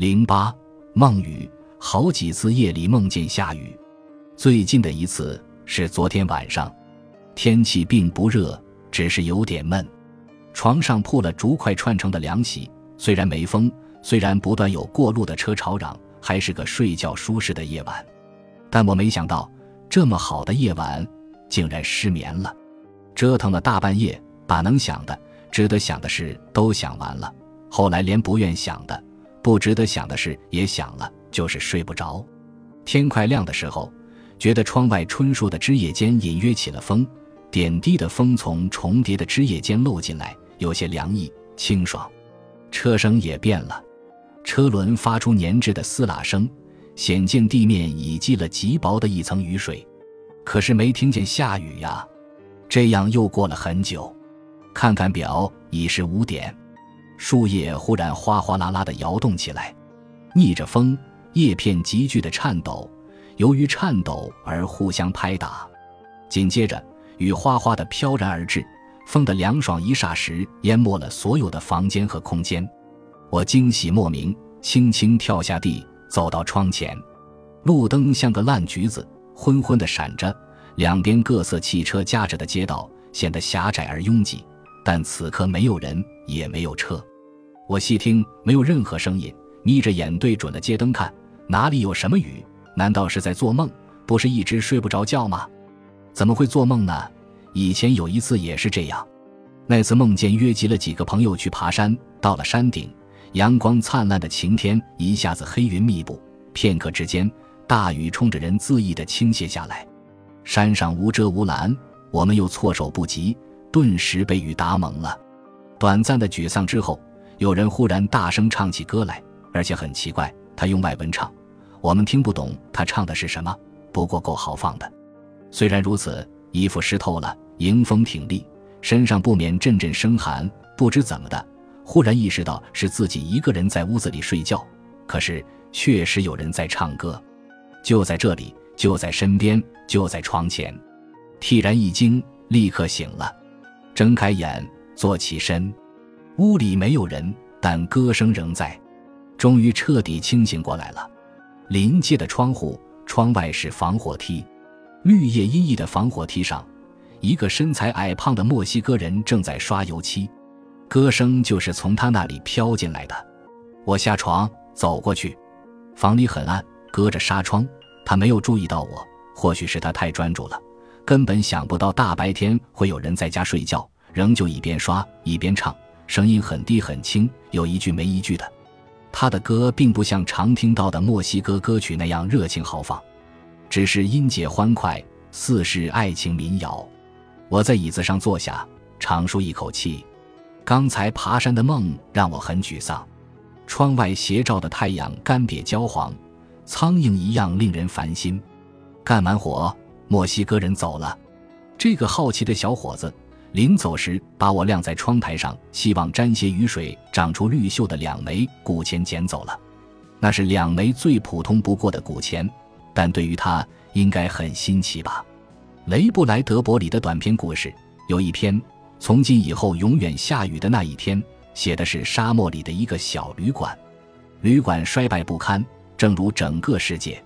零八梦雨，好几次夜里梦见下雨。最近的一次是昨天晚上，天气并不热，只是有点闷。床上铺了竹块串成的凉席，虽然没风，虽然不断有过路的车吵嚷，还是个睡觉舒适的夜晚。但我没想到，这么好的夜晚，竟然失眠了。折腾了大半夜，把能想的、值得想的事都想完了。后来连不愿想的、不值得想的事也想了，就是睡不着。天快亮的时候，觉得窗外春树的枝叶间隐约起了风，点滴的风从重叠的枝叶间漏进来。有些凉意，清爽，车声也变了，车轮发出粘滞的嘶啦声，显见地面已积了极薄的一层雨水。可是没听见下雨呀。这样又过了很久，看看表，已是五点。树叶忽然哗哗啦啦地摇动起来，逆着风，叶片急剧的颤抖，由于颤抖而互相拍打。紧接着，雨哗哗地飘然而至。风的凉爽一霎时淹没了所有的房间和空间，我惊喜莫名，轻轻跳下地，走到窗前。路灯像个烂橘子，昏昏地闪着。两边各色汽车夹着的街道显得狭窄而拥挤，但此刻没有人，也没有车。我细听，没有任何声音，眯着眼对准了街灯看，哪里有什么雨？难道是在做梦？不是一直睡不着觉吗？怎么会做梦呢？以前有一次也是这样，那次梦见约集了几个朋友去爬山，到了山顶，阳光灿烂的晴天一下子黑云密布，片刻之间，大雨冲着人恣意的倾泻下来，山上无遮无拦，我们又措手不及，顿时被雨打懵了。短暂的沮丧之后，有人忽然大声唱起歌来，而且很奇怪，他用外文唱，我们听不懂他唱的是什么，不过够豪放的。虽然如此。衣服湿透了，迎风挺立，身上不免阵阵生寒。不知怎么的，忽然意识到是自己一个人在屋子里睡觉，可是确实有人在唱歌，就在这里，就在身边，就在床前。惕然一惊，立刻醒了，睁开眼，坐起身，屋里没有人，但歌声仍在。终于彻底清醒过来了。临街的窗户，窗外是防火梯。绿叶阴翳的防火梯上，一个身材矮胖的墨西哥人正在刷油漆，歌声就是从他那里飘进来的。我下床走过去，房里很暗，隔着纱窗，他没有注意到我。或许是他太专注了，根本想不到大白天会有人在家睡觉，仍旧一边刷一边唱，声音很低很轻，有一句没一句的。他的歌并不像常听到的墨西哥歌曲那样热情豪放。只是音节欢快，似是爱情民谣。我在椅子上坐下，长舒一口气。刚才爬山的梦让我很沮丧。窗外斜照的太阳干瘪焦黄，苍蝇一样令人烦心。干完活，墨西哥人走了。这个好奇的小伙子临走时，把我晾在窗台上，希望沾些雨水长出绿锈的两枚古钱捡走了。那是两枚最普通不过的古钱。但对于他应该很新奇吧？雷布莱德伯里的短篇故事有一篇，从今以后永远下雨的那一天，写的是沙漠里的一个小旅馆。旅馆衰败不堪，正如整个世界，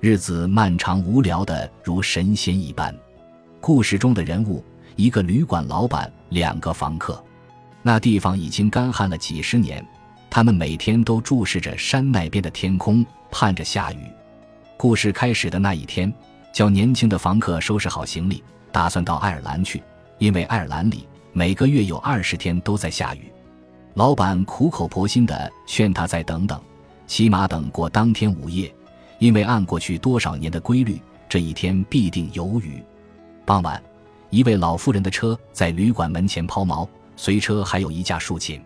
日子漫长无聊的如神仙一般。故事中的人物，一个旅馆老板，两个房客。那地方已经干旱了几十年，他们每天都注视着山那边的天空，盼着下雨。故事开始的那一天，叫年轻的房客收拾好行李，打算到爱尔兰去，因为爱尔兰里每个月有二十天都在下雨。老板苦口婆心地劝他再等等，起码等过当天午夜，因为按过去多少年的规律，这一天必定有雨。傍晚，一位老妇人的车在旅馆门前抛锚，随车还有一架竖琴。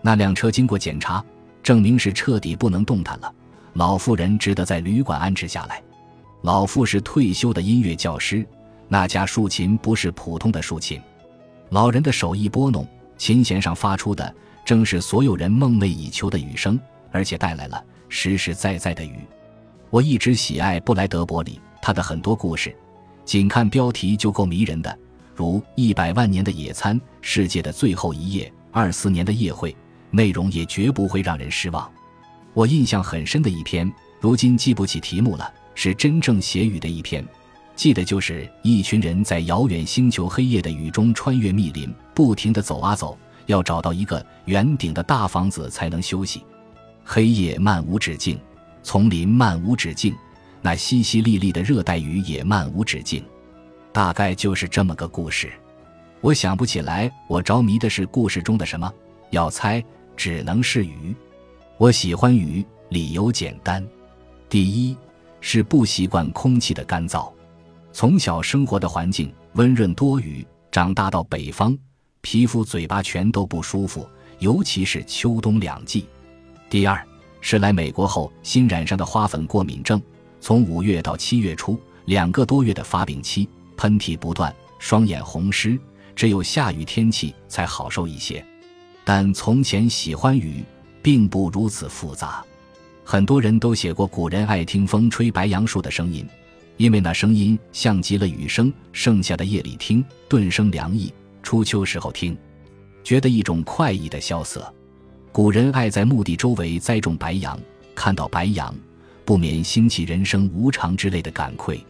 那辆车经过检查，证明是彻底不能动弹了。老妇人只得在旅馆安置下来。老妇是退休的音乐教师，那架竖琴不是普通的竖琴。老人的手一拨弄，琴弦上发出的正是所有人梦寐以求的雨声，而且带来了实实在在的雨。我一直喜爱布莱德伯里，他的很多故事，仅看标题就够迷人的，如《一百万年的野餐》《世界的最后一夜》《二四年的夜会》，内容也绝不会让人失望。我印象很深的一篇，如今记不起题目了，是真正写雨的一篇。记得就是一群人在遥远星球黑夜的雨中穿越密林，不停地走啊走，要找到一个圆顶的大房子才能休息。黑夜漫无止境，丛林漫无止境，那淅淅沥沥的热带雨也漫无止境。大概就是这么个故事。我想不起来，我着迷的是故事中的什么？要猜，只能是雨。我喜欢雨，理由简单：第一是不习惯空气的干燥。从小生活的环境温润多雨，长大到北方，皮肤、嘴巴全都不舒服，尤其是秋冬两季。第二是来美国后新染上的花粉过敏症，从五月到七月初两个多月的发病期，喷嚏不断，双眼红湿，只有下雨天气才好受一些。但从前喜欢雨，并不如此复杂。很多人都写过，古人爱听风吹白杨树的声音。因为那声音像极了雨声，盛夏的夜里听，顿生凉意；初秋时候听，觉得一种快意的萧瑟。古人爱在墓地周围栽种白杨，看到白杨，不免兴起人生无常之类的感愧。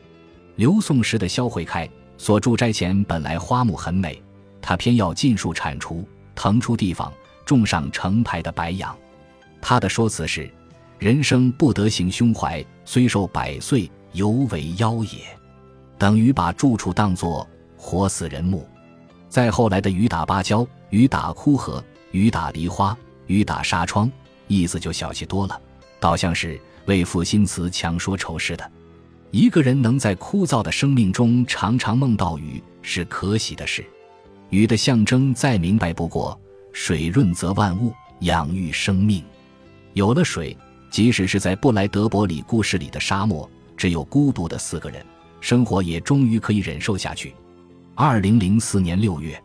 刘宋时的萧慧开所住斋前本来花木很美，他偏要尽数铲除，腾出地方种上成排的白杨。他的说辞是：人生不得行胸怀，虽寿百岁。犹为妖也，等于把住处当作活死人墓。再后来的雨打芭蕉、雨打枯荷、雨打梨花、雨打纱窗，意思就小气多了，倒像是为赋新词强说愁似的。一个人能在枯燥的生命中常常梦到雨，是可喜的事。雨的象征再明白不过，水润泽万物，养育生命。有了水，即使是在布莱德伯里故事里的沙漠。只有孤独的四个人，生活也终于可以忍受下去。二零零四年六月，